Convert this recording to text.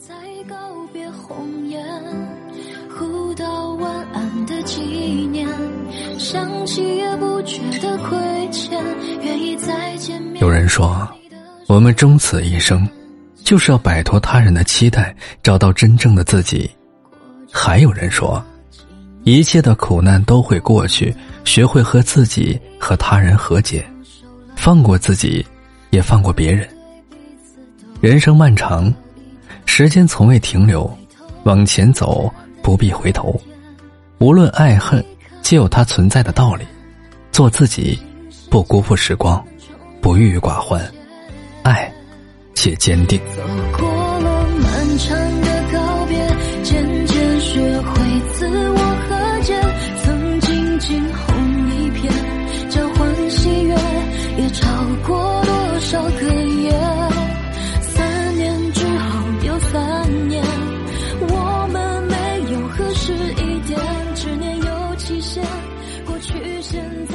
在告别红颜，互道晚安的纪念，想起也不觉得亏欠，愿意再见。有人说，我们终此一生，就是要摆脱他人的期待，找到真正的自己。还有人说，一切的苦难都会过去，学会和自己和他人和解，放过自己，也放过别人。人生漫长，时间从未停留，往前走不必回头。无论爱恨，皆有它存在的道理。做自己，不辜负时光，不郁郁寡欢，爱且坚定。走过了漫长的告别，渐渐学会自我和解。曾经惊鸿一瞥，交换喜悦，也超过多少个夜。是一点，执念有期限，过去现在。